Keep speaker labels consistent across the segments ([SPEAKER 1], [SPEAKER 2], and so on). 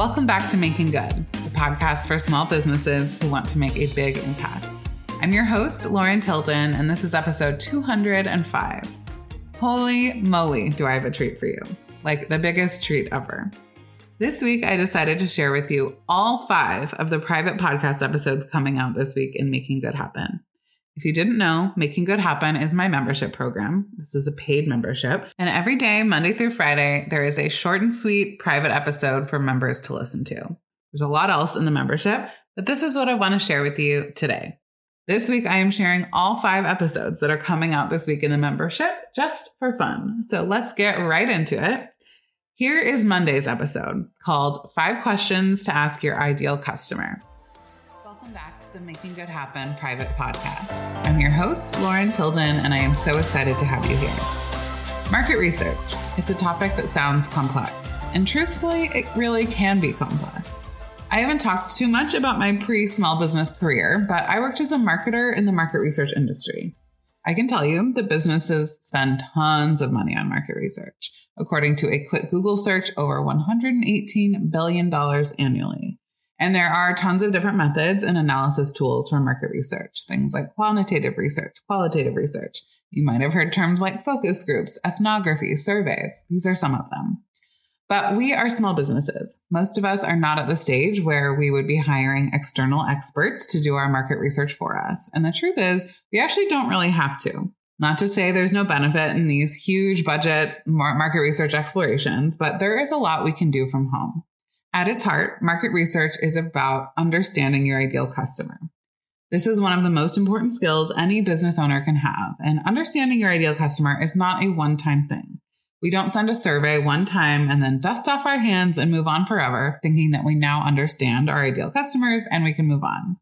[SPEAKER 1] Welcome back to Making Good, the podcast for small businesses who want to make a big impact. I'm your host, Lauren Tilden, and this is episode 205. Holy moly, do I have a treat for you! Like the biggest treat ever. This week, I decided to share with you all five of the private podcast episodes coming out this week in Making Good Happen. If you didn't know, Making Good Happen is my membership program. This is a paid membership. And every day, Monday through Friday, there is a short and sweet private episode for members to listen to. There's a lot else in the membership, but this is what I want to share with you today. This week, I am sharing all five episodes that are coming out this week in the membership just for fun. So let's get right into it. Here is Monday's episode called Five Questions to Ask Your Ideal Customer the Making Good Happen private podcast. I'm your host, Lauren Tilden, and I am so excited to have you here. Market research. It's a topic that sounds complex, and truthfully, it really can be complex. I haven't talked too much about my pre small business career, but I worked as a marketer in the market research industry. I can tell you that businesses spend tons of money on market research. According to a quick Google search, over $118 billion annually. And there are tons of different methods and analysis tools for market research, things like quantitative research, qualitative research. You might have heard terms like focus groups, ethnography, surveys. These are some of them. But we are small businesses. Most of us are not at the stage where we would be hiring external experts to do our market research for us. And the truth is, we actually don't really have to. Not to say there's no benefit in these huge budget market research explorations, but there is a lot we can do from home. At its heart, market research is about understanding your ideal customer. This is one of the most important skills any business owner can have, and understanding your ideal customer is not a one time thing. We don't send a survey one time and then dust off our hands and move on forever, thinking that we now understand our ideal customers and we can move on.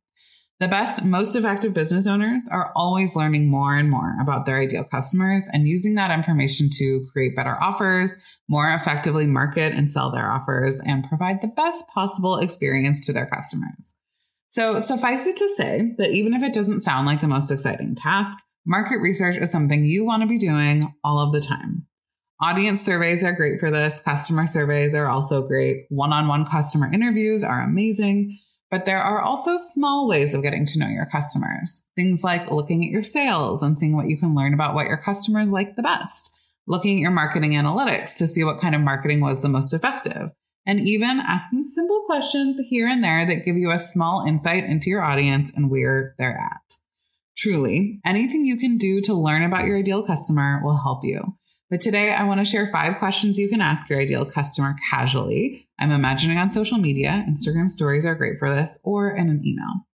[SPEAKER 1] The best, most effective business owners are always learning more and more about their ideal customers and using that information to create better offers, more effectively market and sell their offers, and provide the best possible experience to their customers. So, suffice it to say that even if it doesn't sound like the most exciting task, market research is something you want to be doing all of the time. Audience surveys are great for this. Customer surveys are also great. One on one customer interviews are amazing. But there are also small ways of getting to know your customers. Things like looking at your sales and seeing what you can learn about what your customers like the best, looking at your marketing analytics to see what kind of marketing was the most effective, and even asking simple questions here and there that give you a small insight into your audience and where they're at. Truly, anything you can do to learn about your ideal customer will help you. But today I want to share five questions you can ask your ideal customer casually. I'm imagining on social media. Instagram stories are great for this or in an email.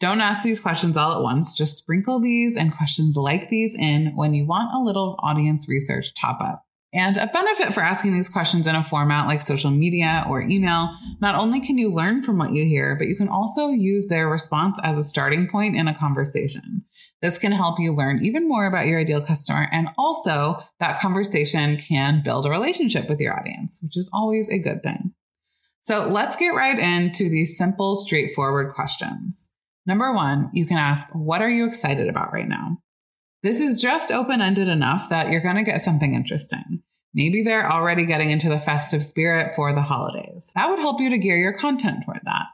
[SPEAKER 1] Don't ask these questions all at once. Just sprinkle these and questions like these in when you want a little audience research top up. And a benefit for asking these questions in a format like social media or email, not only can you learn from what you hear, but you can also use their response as a starting point in a conversation. This can help you learn even more about your ideal customer. And also, that conversation can build a relationship with your audience, which is always a good thing. So let's get right into these simple, straightforward questions. Number one, you can ask, What are you excited about right now? This is just open ended enough that you're going to get something interesting. Maybe they're already getting into the festive spirit for the holidays. That would help you to gear your content toward that.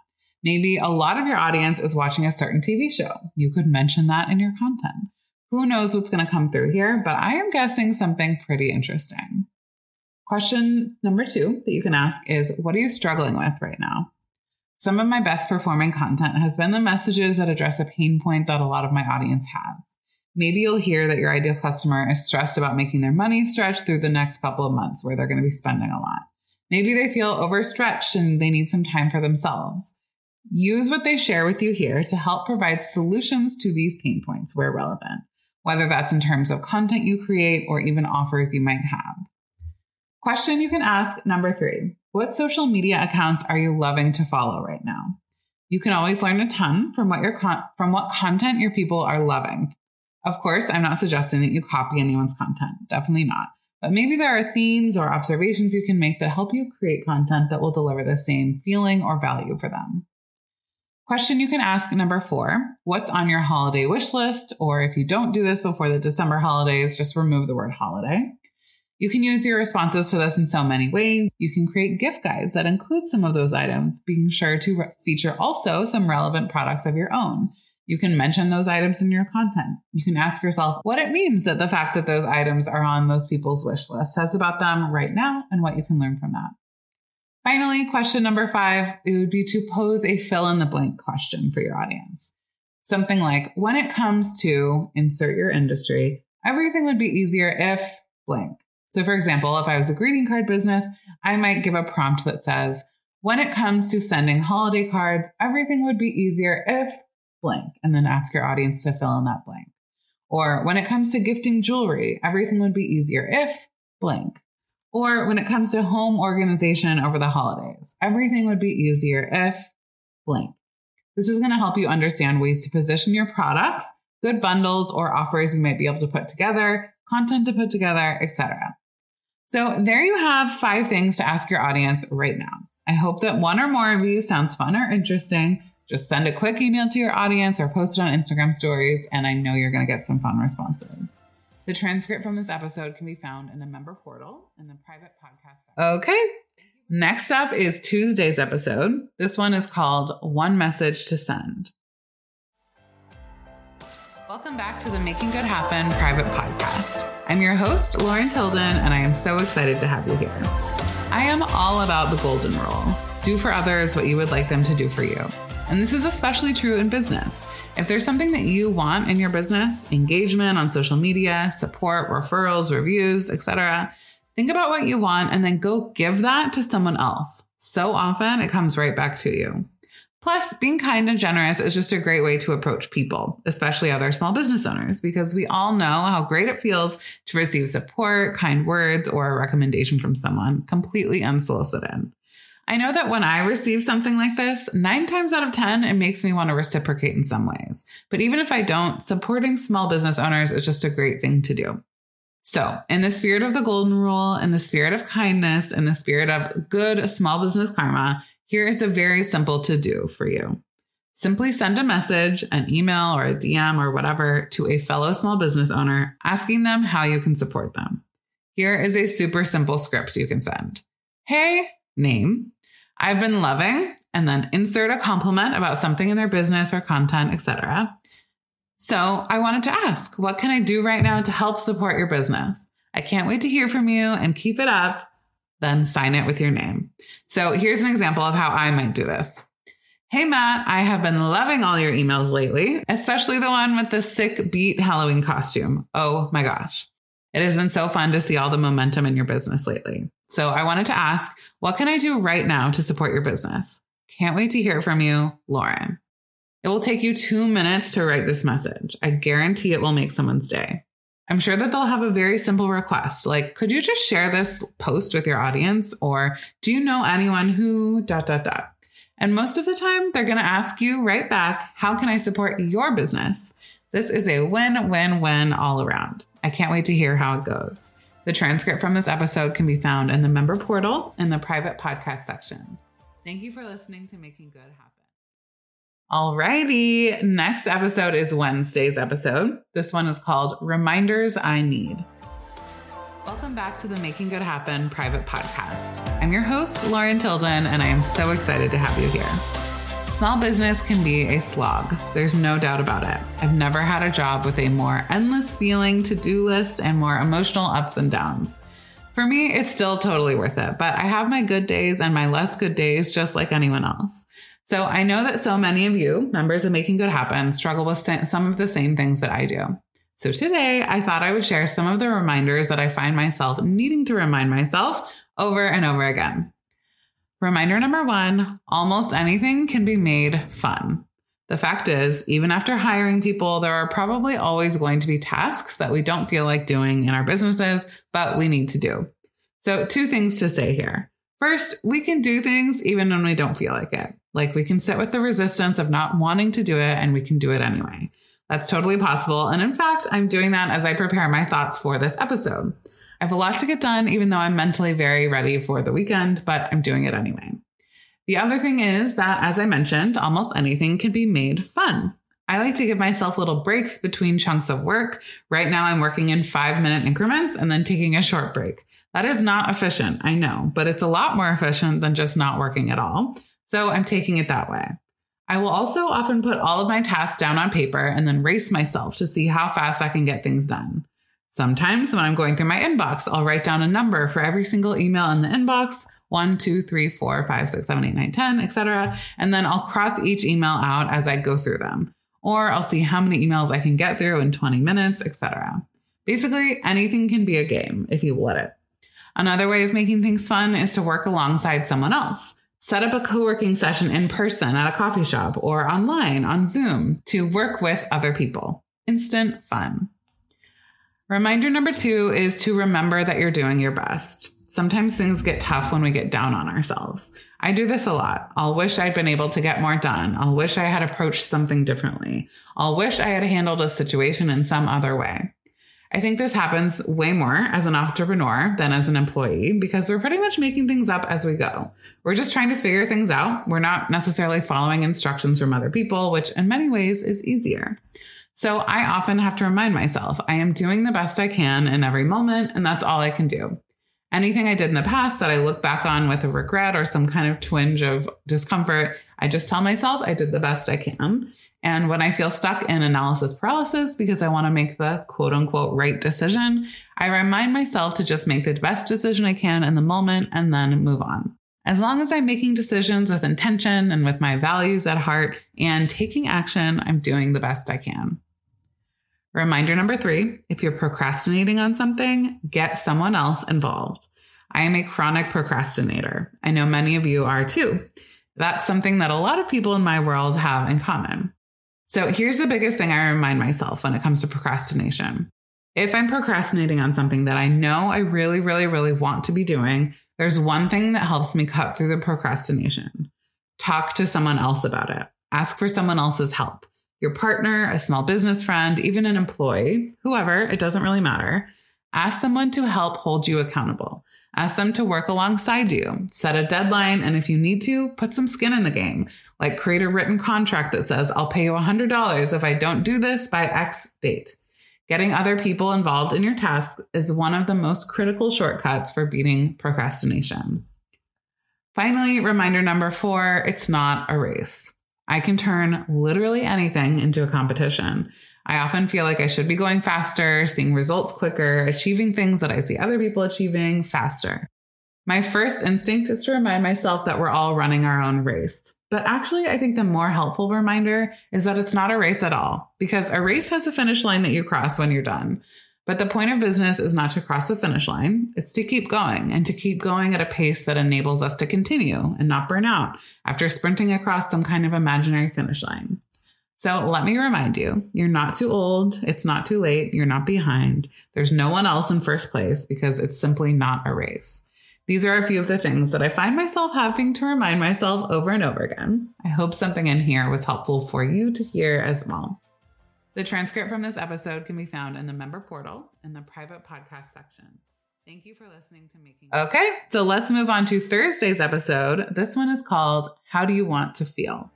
[SPEAKER 1] Maybe a lot of your audience is watching a certain TV show. You could mention that in your content. Who knows what's going to come through here, but I am guessing something pretty interesting. Question number two that you can ask is What are you struggling with right now? some of my best performing content has been the messages that address a pain point that a lot of my audience has. Maybe you'll hear that your ideal customer is stressed about making their money stretch through the next couple of months where they're going to be spending a lot. Maybe they feel overstretched and they need some time for themselves. Use what they share with you here to help provide solutions to these pain points where relevant, whether that's in terms of content you create or even offers you might have. Question you can ask number three What social media accounts are you loving to follow right now? You can always learn a ton from what your con- from what content your people are loving. Of course, I'm not suggesting that you copy anyone's content. Definitely not. But maybe there are themes or observations you can make that help you create content that will deliver the same feeling or value for them. Question you can ask number four What's on your holiday wish list? Or if you don't do this before the December holidays, just remove the word holiday. You can use your responses to this in so many ways. You can create gift guides that include some of those items, being sure to re- feature also some relevant products of your own. You can mention those items in your content. You can ask yourself what it means that the fact that those items are on those people's wish list says about them right now and what you can learn from that. Finally, question number five, it would be to pose a fill in the blank question for your audience. Something like, when it comes to insert your industry, everything would be easier if blank. So, for example, if I was a greeting card business, I might give a prompt that says, when it comes to sending holiday cards, everything would be easier if blank, and then ask your audience to fill in that blank. Or when it comes to gifting jewelry, everything would be easier if blank. Or when it comes to home organization over the holidays, everything would be easier if blank. This is going to help you understand ways to position your products, good bundles or offers you might be able to put together, content to put together, etc. So there you have five things to ask your audience right now. I hope that one or more of these sounds fun or interesting. Just send a quick email to your audience or post it on Instagram stories, and I know you're going to get some fun responses. The transcript from this episode can be found in the member portal in the private podcast. Section. Okay. Next up is Tuesday's episode. This one is called One Message to Send. Welcome back to the Making Good Happen private podcast. I'm your host, Lauren Tilden, and I am so excited to have you here. I am all about the golden rule do for others what you would like them to do for you. And this is especially true in business. If there's something that you want in your business, engagement on social media, support, referrals, reviews, etc., think about what you want and then go give that to someone else. So often it comes right back to you. Plus, being kind and generous is just a great way to approach people, especially other small business owners, because we all know how great it feels to receive support, kind words, or a recommendation from someone completely unsolicited. I know that when I receive something like this, nine times out of 10, it makes me want to reciprocate in some ways. But even if I don't, supporting small business owners is just a great thing to do. So, in the spirit of the golden rule, in the spirit of kindness, in the spirit of good small business karma, here is a very simple to do for you. Simply send a message, an email, or a DM or whatever to a fellow small business owner asking them how you can support them. Here is a super simple script you can send. Hey, name. I've been loving, and then insert a compliment about something in their business or content, etc. So I wanted to ask, what can I do right now to help support your business? I can't wait to hear from you and keep it up then sign it with your name. So here's an example of how I might do this. Hey, Matt, I have been loving all your emails lately, especially the one with the sick beat Halloween costume. Oh my gosh. It has been so fun to see all the momentum in your business lately. So I wanted to ask, what can I do right now to support your business? Can't wait to hear from you, Lauren. It will take you two minutes to write this message. I guarantee it will make someone's day. I'm sure that they'll have a very simple request like, could you just share this post with your audience? Or do you know anyone who dot, dot, dot? And most of the time, they're going to ask you right back, how can I support your business? This is a win, win, win all around. I can't wait to hear how it goes. The transcript from this episode can be found in the member portal in the private podcast section. Thank you for listening to Making Good Happen. Alrighty. Next episode is Wednesday's episode. This one is called Reminders I Need. Welcome back to the Making Good Happen private podcast. I'm your host, Lauren Tilden, and I am so excited to have you here. Small business can be a slog. There's no doubt about it. I've never had a job with a more endless feeling to do list and more emotional ups and downs. For me, it's still totally worth it, but I have my good days and my less good days just like anyone else. So I know that so many of you, members of Making Good Happen, struggle with some of the same things that I do. So today I thought I would share some of the reminders that I find myself needing to remind myself over and over again. Reminder number one almost anything can be made fun. The fact is, even after hiring people, there are probably always going to be tasks that we don't feel like doing in our businesses, but we need to do. So, two things to say here. First, we can do things even when we don't feel like it. Like we can sit with the resistance of not wanting to do it and we can do it anyway. That's totally possible. And in fact, I'm doing that as I prepare my thoughts for this episode. I have a lot to get done, even though I'm mentally very ready for the weekend, but I'm doing it anyway. The other thing is that, as I mentioned, almost anything can be made fun. I like to give myself little breaks between chunks of work. Right now, I'm working in five minute increments and then taking a short break. That is not efficient, I know, but it's a lot more efficient than just not working at all. So I'm taking it that way. I will also often put all of my tasks down on paper and then race myself to see how fast I can get things done. Sometimes when I'm going through my inbox, I'll write down a number for every single email in the inbox one, two, three, four, five, six, seven, eight, nine, 10, etc. And then I'll cross each email out as I go through them. Or I'll see how many emails I can get through in 20 minutes, etc. Basically, anything can be a game if you let it. Another way of making things fun is to work alongside someone else. Set up a co working session in person at a coffee shop or online on Zoom to work with other people. Instant fun. Reminder number two is to remember that you're doing your best. Sometimes things get tough when we get down on ourselves. I do this a lot. I'll wish I'd been able to get more done. I'll wish I had approached something differently. I'll wish I had handled a situation in some other way. I think this happens way more as an entrepreneur than as an employee because we're pretty much making things up as we go. We're just trying to figure things out. We're not necessarily following instructions from other people, which in many ways is easier. So I often have to remind myself I am doing the best I can in every moment, and that's all I can do. Anything I did in the past that I look back on with a regret or some kind of twinge of discomfort, I just tell myself I did the best I can. And when I feel stuck in analysis paralysis because I want to make the quote unquote right decision, I remind myself to just make the best decision I can in the moment and then move on. As long as I'm making decisions with intention and with my values at heart and taking action, I'm doing the best I can. Reminder number three if you're procrastinating on something, get someone else involved. I am a chronic procrastinator. I know many of you are too. That's something that a lot of people in my world have in common. So here's the biggest thing I remind myself when it comes to procrastination. If I'm procrastinating on something that I know I really, really, really want to be doing, there's one thing that helps me cut through the procrastination. Talk to someone else about it. Ask for someone else's help your partner, a small business friend, even an employee, whoever, it doesn't really matter. Ask someone to help hold you accountable. Ask them to work alongside you. Set a deadline, and if you need to, put some skin in the game. Like create a written contract that says, I'll pay you $100 if I don't do this by X date. Getting other people involved in your task is one of the most critical shortcuts for beating procrastination. Finally, reminder number four it's not a race. I can turn literally anything into a competition. I often feel like I should be going faster, seeing results quicker, achieving things that I see other people achieving faster. My first instinct is to remind myself that we're all running our own race. But actually, I think the more helpful reminder is that it's not a race at all, because a race has a finish line that you cross when you're done. But the point of business is not to cross the finish line. It's to keep going and to keep going at a pace that enables us to continue and not burn out after sprinting across some kind of imaginary finish line. So let me remind you, you're not too old. It's not too late. You're not behind. There's no one else in first place because it's simply not a race. These are a few of the things that I find myself having to remind myself over and over again. I hope something in here was helpful for you to hear as well. The transcript from this episode can be found in the member portal in the private podcast section. Thank you for listening to Making. Okay, so let's move on to Thursday's episode. This one is called How Do You Want to Feel?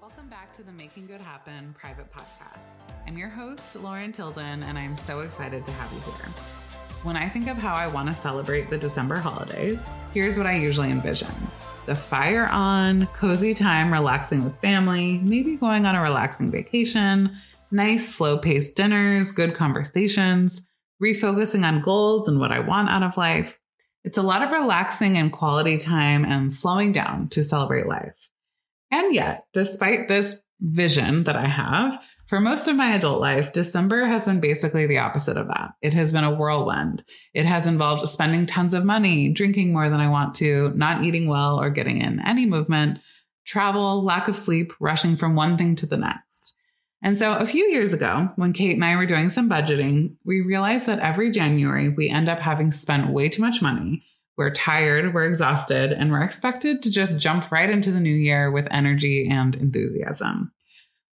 [SPEAKER 1] Welcome back to the Making Good Happen private podcast. I'm your host, Lauren Tilden, and I'm so excited to have you here. When I think of how I want to celebrate the December holidays, here's what I usually envision the fire on, cozy time relaxing with family, maybe going on a relaxing vacation, nice, slow paced dinners, good conversations, refocusing on goals and what I want out of life. It's a lot of relaxing and quality time and slowing down to celebrate life. And yet, despite this vision that I have, for most of my adult life, December has been basically the opposite of that. It has been a whirlwind. It has involved spending tons of money, drinking more than I want to, not eating well or getting in any movement, travel, lack of sleep, rushing from one thing to the next. And so a few years ago, when Kate and I were doing some budgeting, we realized that every January we end up having spent way too much money. We're tired, we're exhausted, and we're expected to just jump right into the new year with energy and enthusiasm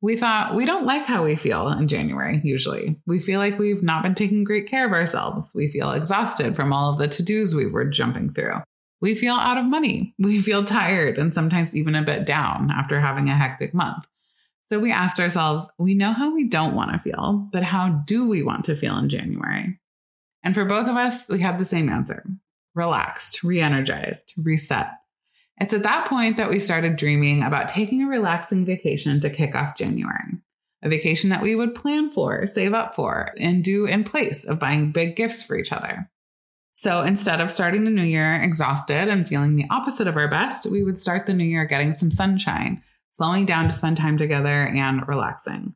[SPEAKER 1] we thought we don't like how we feel in January, usually. We feel like we've not been taking great care of ourselves. We feel exhausted from all of the to dos we were jumping through. We feel out of money. We feel tired and sometimes even a bit down after having a hectic month. So we asked ourselves, we know how we don't want to feel, but how do we want to feel in January? And for both of us, we had the same answer relaxed, re energized, reset. It's at that point that we started dreaming about taking a relaxing vacation to kick off January. A vacation that we would plan for, save up for, and do in place of buying big gifts for each other. So instead of starting the new year exhausted and feeling the opposite of our best, we would start the new year getting some sunshine, slowing down to spend time together and relaxing.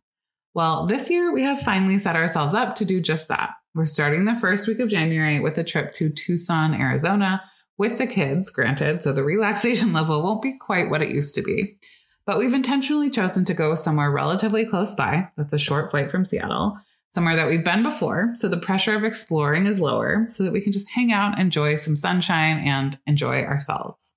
[SPEAKER 1] Well, this year we have finally set ourselves up to do just that. We're starting the first week of January with a trip to Tucson, Arizona, with the kids, granted, so the relaxation level won't be quite what it used to be. But we've intentionally chosen to go somewhere relatively close by. That's a short flight from Seattle, somewhere that we've been before. So the pressure of exploring is lower so that we can just hang out, enjoy some sunshine, and enjoy ourselves.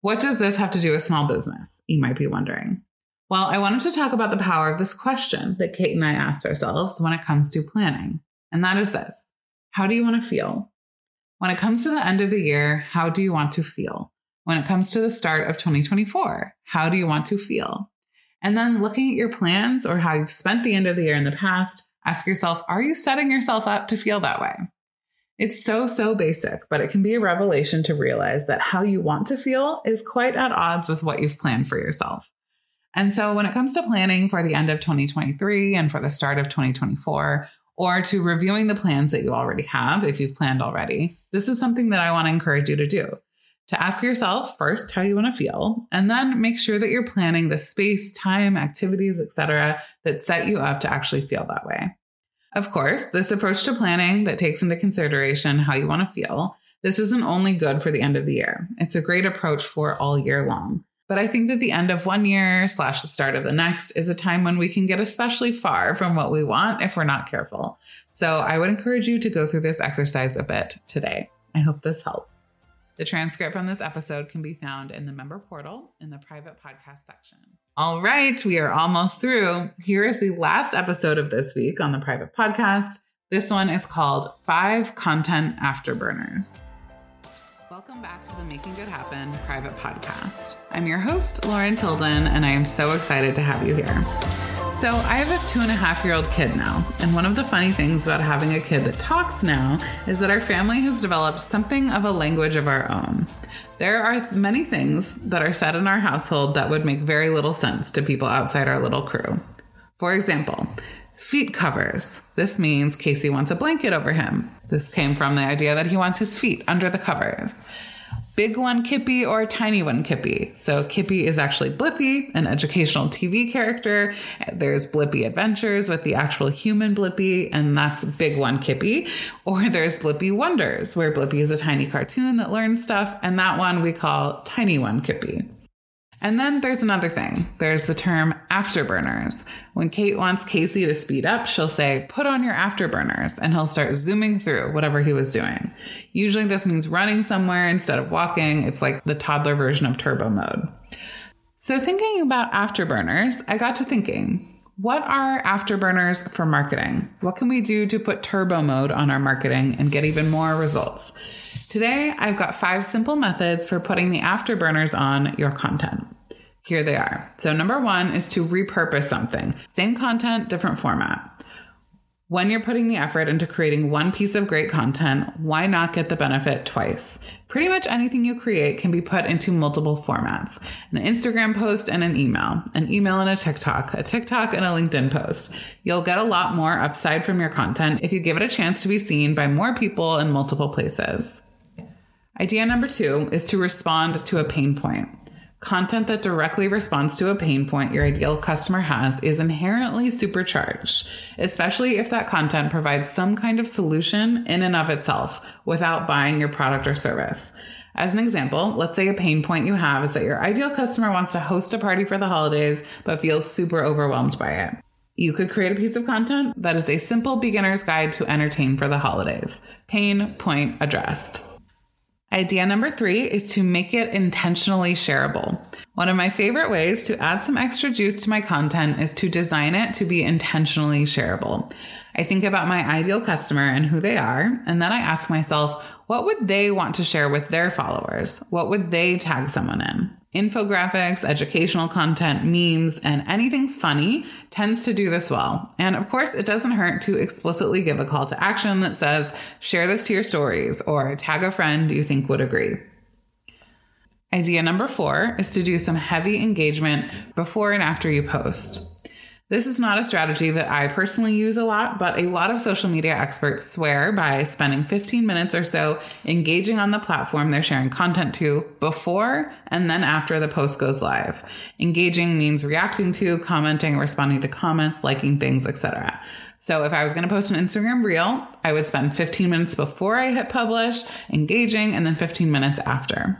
[SPEAKER 1] What does this have to do with small business? You might be wondering. Well, I wanted to talk about the power of this question that Kate and I asked ourselves when it comes to planning. And that is this How do you want to feel? When it comes to the end of the year, how do you want to feel? When it comes to the start of 2024, how do you want to feel? And then looking at your plans or how you've spent the end of the year in the past, ask yourself, are you setting yourself up to feel that way? It's so, so basic, but it can be a revelation to realize that how you want to feel is quite at odds with what you've planned for yourself. And so when it comes to planning for the end of 2023 and for the start of 2024, or to reviewing the plans that you already have if you've planned already, this is something that I want to encourage you to do. To ask yourself first how you want to feel, and then make sure that you're planning the space, time, activities, etc., that set you up to actually feel that way. Of course, this approach to planning that takes into consideration how you want to feel, this isn't only good for the end of the year. It's a great approach for all year long. But I think that the end of one year slash the start of the next is a time when we can get especially far from what we want if we're not careful. So I would encourage you to go through this exercise a bit today. I hope this helped. The transcript from this episode can be found in the member portal in the private podcast section. All right, we are almost through. Here is the last episode of this week on the private podcast. This one is called Five Content Afterburners. Welcome back to the Making Good Happen private podcast. I'm your host, Lauren Tilden, and I am so excited to have you here. So, I have a two and a half year old kid now, and one of the funny things about having a kid that talks now is that our family has developed something of a language of our own. There are many things that are said in our household that would make very little sense to people outside our little crew. For example, feet covers. This means Casey wants a blanket over him. This came from the idea that he wants his feet under the covers. Big one Kippy or tiny one Kippy. So Kippy is actually Blippi, an educational TV character. There's Blippi Adventures with the actual human Blippi, and that's Big One Kippy. Or there's Blippi Wonders, where Blippi is a tiny cartoon that learns stuff, and that one we call Tiny One Kippy. And then there's another thing. There's the term afterburners. When Kate wants Casey to speed up, she'll say, put on your afterburners, and he'll start zooming through whatever he was doing. Usually this means running somewhere instead of walking. It's like the toddler version of turbo mode. So thinking about afterburners, I got to thinking, what are afterburners for marketing? What can we do to put turbo mode on our marketing and get even more results? Today, I've got five simple methods for putting the afterburners on your content. Here they are. So, number one is to repurpose something. Same content, different format. When you're putting the effort into creating one piece of great content, why not get the benefit twice? Pretty much anything you create can be put into multiple formats an Instagram post and an email, an email and a TikTok, a TikTok and a LinkedIn post. You'll get a lot more upside from your content if you give it a chance to be seen by more people in multiple places. Idea number two is to respond to a pain point. Content that directly responds to a pain point your ideal customer has is inherently supercharged, especially if that content provides some kind of solution in and of itself without buying your product or service. As an example, let's say a pain point you have is that your ideal customer wants to host a party for the holidays but feels super overwhelmed by it. You could create a piece of content that is a simple beginner's guide to entertain for the holidays. Pain point addressed. Idea number three is to make it intentionally shareable. One of my favorite ways to add some extra juice to my content is to design it to be intentionally shareable. I think about my ideal customer and who they are, and then I ask myself, what would they want to share with their followers? What would they tag someone in? Infographics, educational content, memes, and anything funny tends to do this well. And of course, it doesn't hurt to explicitly give a call to action that says, share this to your stories or tag a friend you think would agree. Idea number four is to do some heavy engagement before and after you post. This is not a strategy that I personally use a lot, but a lot of social media experts swear by spending 15 minutes or so engaging on the platform they're sharing content to before and then after the post goes live. Engaging means reacting to, commenting, responding to comments, liking things, etc. So if I was going to post an Instagram reel, I would spend 15 minutes before I hit publish, engaging, and then 15 minutes after.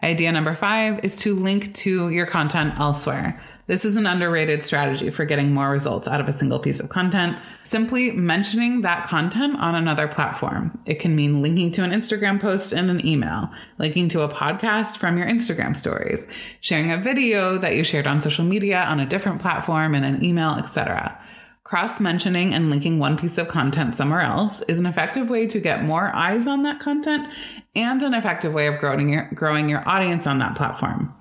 [SPEAKER 1] Idea number five is to link to your content elsewhere. This is an underrated strategy for getting more results out of a single piece of content. Simply mentioning that content on another platform. It can mean linking to an Instagram post in an email, linking to a podcast from your Instagram stories, sharing a video that you shared on social media on a different platform in an email, etc. Cross mentioning and linking one piece of content somewhere else is an effective way to get more eyes on that content and an effective way of growing your, growing your audience on that platform.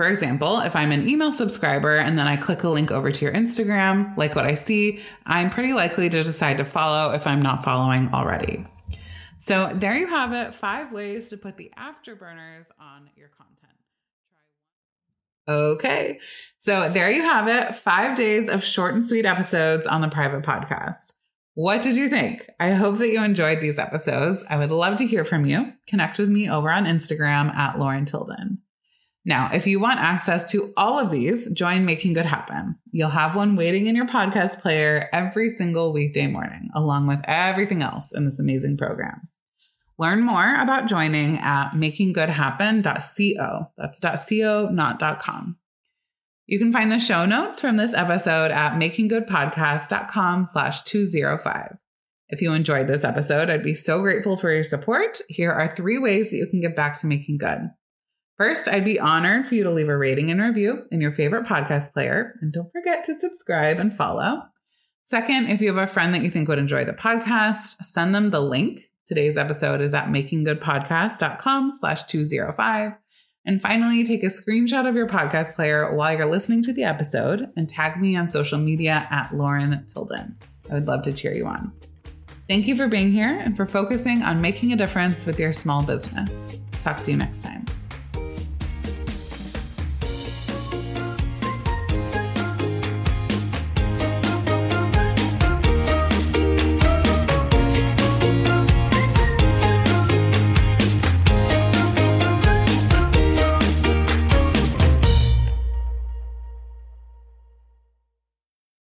[SPEAKER 1] For example, if I'm an email subscriber and then I click a link over to your Instagram, like what I see, I'm pretty likely to decide to follow if I'm not following already. So there you have it five ways to put the afterburners on your content. Okay. So there you have it five days of short and sweet episodes on the private podcast. What did you think? I hope that you enjoyed these episodes. I would love to hear from you. Connect with me over on Instagram at Lauren Tilden. Now, if you want access to all of these, join Making Good Happen. You'll have one waiting in your podcast player every single weekday morning, along with everything else in this amazing program. Learn more about joining at makinggoodhappen.co. That's .co, not .com. You can find the show notes from this episode at makinggoodpodcast.com slash 205. If you enjoyed this episode, I'd be so grateful for your support. Here are three ways that you can give back to making good. First, I'd be honored for you to leave a rating and review in your favorite podcast player. And don't forget to subscribe and follow. Second, if you have a friend that you think would enjoy the podcast, send them the link. Today's episode is at makinggoodpodcast.com slash 205. And finally, take a screenshot of your podcast player while you're listening to the episode and tag me on social media at Lauren Tilden. I would love to cheer you on. Thank you for being here and for focusing on making a difference with your small business. Talk to you next time.